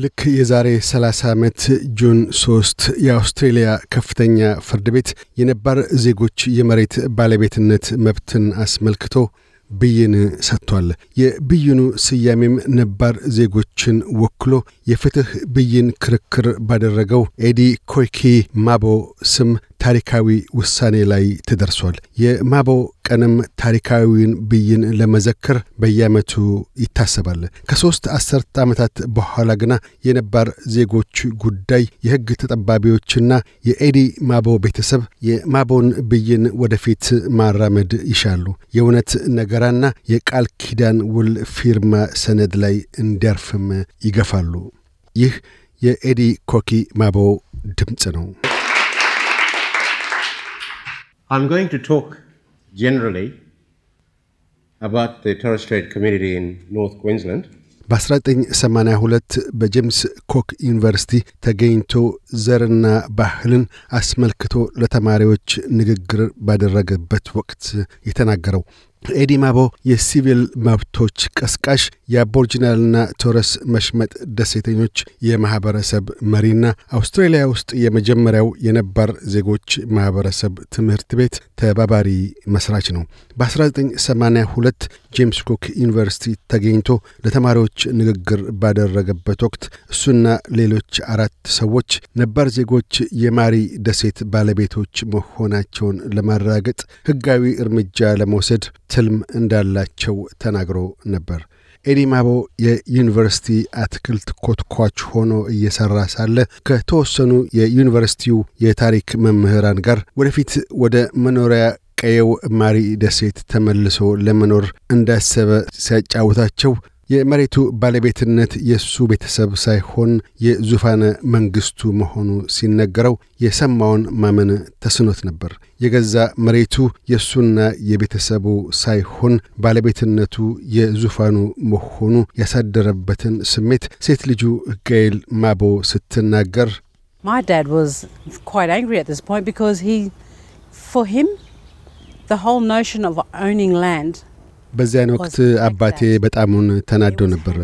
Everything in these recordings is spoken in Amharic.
ልክ የዛሬ 30 ዓመት ጁን 3 የአውስትሬልያ ከፍተኛ ፍርድ ቤት የነባር ዜጎች የመሬት ባለቤትነት መብትን አስመልክቶ ብይን ሰጥቷል። የብይኑ ስያሜም ነባር ዜጎችን ወክሎ የፍትሕ ብይን ክርክር ባደረገው ኤዲ ኮይኪ ማቦ ስም ታሪካዊ ውሳኔ ላይ ተደርሷል። የማቦ ቀንም ታሪካዊውን ብይን ለመዘከር በየዓመቱ ይታሰባል። ከሦስት አስርት ዓመታት በኋላ ግና የነባር ዜጎች ጉዳይ የሕግ ተጠባቢዎችና የኤዲ ማቦ ቤተሰብ የማቦን ብይን ወደፊት ማራመድ ይሻሉ። የእውነት ነገራና የቃል ኪዳን ውል ፊርማ ሰነድ ላይ እንዲያርፍም ይገፋሉ። ይህ የኤዲ ኮኪ ማቦ ድምፅ ነው። I'm going to talk generally about the Torres Strait community in North Queensland. በ1982 በጄምስ ኩክ ዩኒቨርሲቲ ተገኝቶ ዘርና ባህልን አስመልክቶ ለተማሪዎች ንግግር ባደረገበት ወቅት የተናገረው ኤዲ ማቦ የሲቪል መብቶች ቀስቃሽ የአቦርጂናልና ቶረስ መሽመጥ ደሴተኞች የማኅበረሰብ መሪና አውስትራሊያ ውስጥ የመጀመሪያው የነባር ዜጎች ማኅበረሰብ ትምህርት ቤት ተባባሪ መስራች ነው። በ1982 ጄምስ ኩክ ዩኒቨርሲቲ ተገኝቶ ለተማሪዎች ንግግር ባደረገበት ወቅት እሱና ሌሎች አራት ሰዎች ነባር ዜጎች የማሪ ደሴት ባለቤቶች መሆናቸውን ለማረጋገጥ ሕጋዊ እርምጃ ለመውሰድ ትልም እንዳላቸው ተናግሮ ነበር። ኤዲ ማቦ የዩኒቨርሲቲ አትክልት ኮትኳች ሆኖ እየሠራ ሳለ ከተወሰኑ የዩኒቨርሲቲው የታሪክ መምህራን ጋር ወደፊት ወደ መኖሪያ ቀየው ማሪ ደሴት ተመልሶ ለመኖር እንዳሰበ ሲያጫውታቸው የመሬቱ ባለቤትነት የእሱ ቤተሰብ ሳይሆን የዙፋነ መንግሥቱ መሆኑ ሲነገረው የሰማውን ማመን ተስኖት ነበር። የገዛ መሬቱ የእሱና የቤተሰቡ ሳይሆን ባለቤትነቱ የዙፋኑ መሆኑ ያሳደረበትን ስሜት ሴት ልጁ ጋይል ማቦ ስትናገር My dad was quite angry at this point because he, for him, በዚያን ወቅት አባቴ በጣሙን ተናዶ ነበር።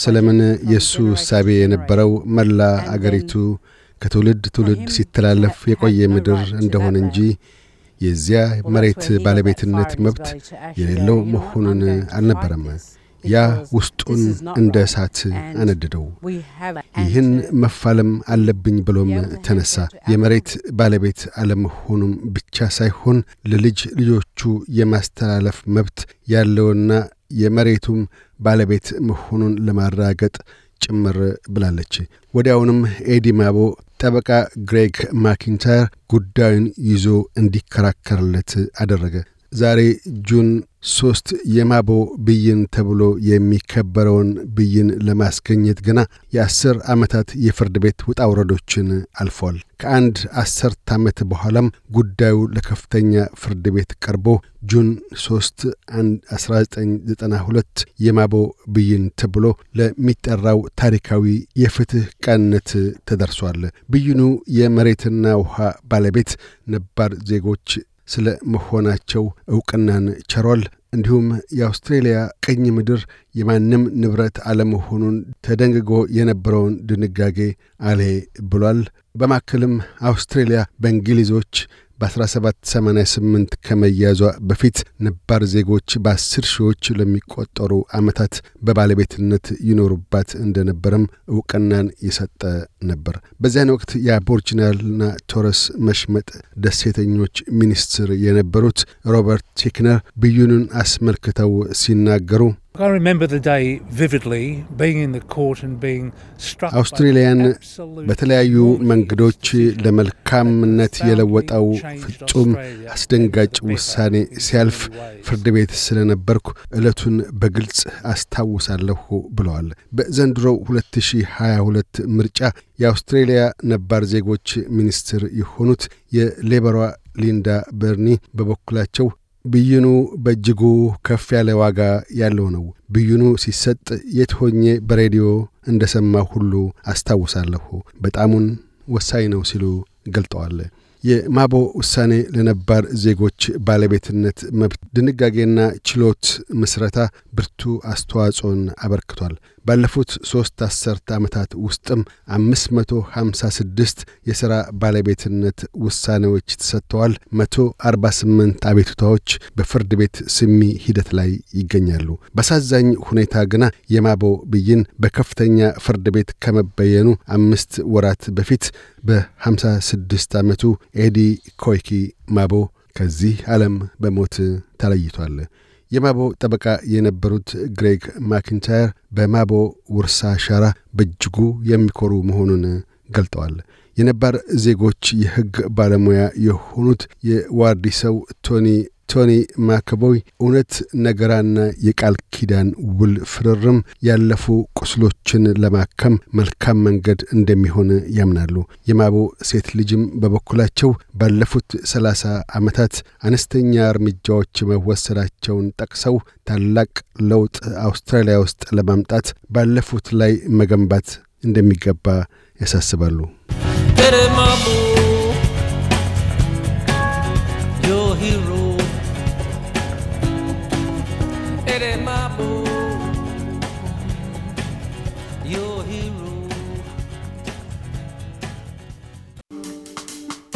ስለምን የእሱ እሳቤ የነበረው መላ አገሪቱ ከትውልድ ትውልድ ሲተላለፍ የቆየ ምድር እንደሆነ እንጂ የዚያ መሬት ባለቤትነት መብት የሌለው መሆኑን አልነበረም። ያ ውስጡን እንደ እሳት አነድደው። ይህን መፋለም አለብኝ ብሎም ተነሳ። የመሬት ባለቤት አለመሆኑም ብቻ ሳይሆን ለልጅ ልጆቹ የማስተላለፍ መብት ያለውና የመሬቱም ባለቤት መሆኑን ለማረጋገጥ ጭምር ብላለች። ወዲያውንም ኤዲ ማቦ ጠበቃ ግሬግ ማኪንታየር ጉዳዩን ይዞ እንዲከራከርለት አደረገ። ዛሬ ጁን ሦስት የማቦ ብይን ተብሎ የሚከበረውን ብይን ለማስገኘት ገና የአስር ዓመታት የፍርድ ቤት ውጣ ውረዶችን አልፏል። ከአንድ አስርት ዓመት በኋላም ጉዳዩ ለከፍተኛ ፍርድ ቤት ቀርቦ ጁን 3 1992 የማቦ ብይን ተብሎ ለሚጠራው ታሪካዊ የፍትሕ ቀንነት ተደርሷል። ብይኑ የመሬትና ውሃ ባለቤት ነባር ዜጎች ስለ መሆናቸው ዕውቅናን ቸሯል። እንዲሁም የአውስትሬልያ ቀኝ ምድር የማንም ንብረት አለመሆኑን ተደንግጎ የነበረውን ድንጋጌ አሌ ብሏል። በማከልም አውስትሬልያ በእንግሊዞች በ1788 ከመያዟ በፊት ነባር ዜጎች በአስር ሺዎች ለሚቆጠሩ ዓመታት በባለቤትነት ይኖሩባት እንደነበረም ዕውቅናን የሰጠ ነበር። በዚያን ወቅት የአቦርጂናልና ቶረስ መሽመጥ ደሴተኞች ሚኒስትር የነበሩት ሮበርት ቼክነር ብይኑን አስመልክተው ሲናገሩ I remember the day vividly, being in the court and being struck አውስትሬልያን በተለያዩ መንገዶች ለመልካምነት የለወጠው ፍጹም አስደንጋጭ ውሳኔ ሲያልፍ ፍርድ ቤት ስለነበርኩ ዕለቱን በግልጽ አስታውሳለሁ ብለዋል። በዘንድሮው 2022 ምርጫ የአውስትሬልያ ነባር ዜጎች ሚኒስትር የሆኑት የሌበሯ ሊንዳ በርኒ በበኩላቸው ብይኑ በእጅጉ ከፍ ያለ ዋጋ ያለው ነው። ብይኑ ሲሰጥ የት ሆኜ በሬዲዮ እንደ ሰማሁ ሁሉ አስታውሳለሁ። በጣሙን ወሳኝ ነው ሲሉ ገልጠዋል። የማቦ ውሳኔ ለነባር ዜጎች ባለቤትነት መብት ድንጋጌና ችሎት ምስረታ ብርቱ አስተዋጽኦን አበርክቷል። ባለፉት ሦስት አሠርተ ዓመታት ውስጥም አምስት መቶ ሀምሳ ስድስት የሥራ ባለቤትነት ውሳኔዎች ተሰጥተዋል። መቶ አርባ ስምንት አቤቱታዎች በፍርድ ቤት ስሚ ሂደት ላይ ይገኛሉ። በአሳዛኝ ሁኔታ ግና የማቦ ብይን በከፍተኛ ፍርድ ቤት ከመበየኑ አምስት ወራት በፊት በሀምሳ ስድስት ዓመቱ ኤዲ ኮይኪ ማቦ ከዚህ ዓለም በሞት ተለይቷል። የማቦ ጠበቃ የነበሩት ግሬግ ማኪንታየር በማቦ ውርሳ አሻራ በእጅጉ የሚኮሩ መሆኑን ገልጠዋል። የነባር ዜጎች የሕግ ባለሙያ የሆኑት የዋርዲሰው ቶኒ ቶኒ ማካቮይ እውነት ነገራና የቃል ኪዳን ውል ፍርርም ያለፉ ቁስሎችን ለማከም መልካም መንገድ እንደሚሆን ያምናሉ። የማቦ ሴት ልጅም በበኩላቸው ባለፉት ሰላሳ ዓመታት አነስተኛ እርምጃዎች መወሰዳቸውን ጠቅሰው ታላቅ ለውጥ አውስትራሊያ ውስጥ ለማምጣት ባለፉት ላይ መገንባት እንደሚገባ ያሳስባሉ።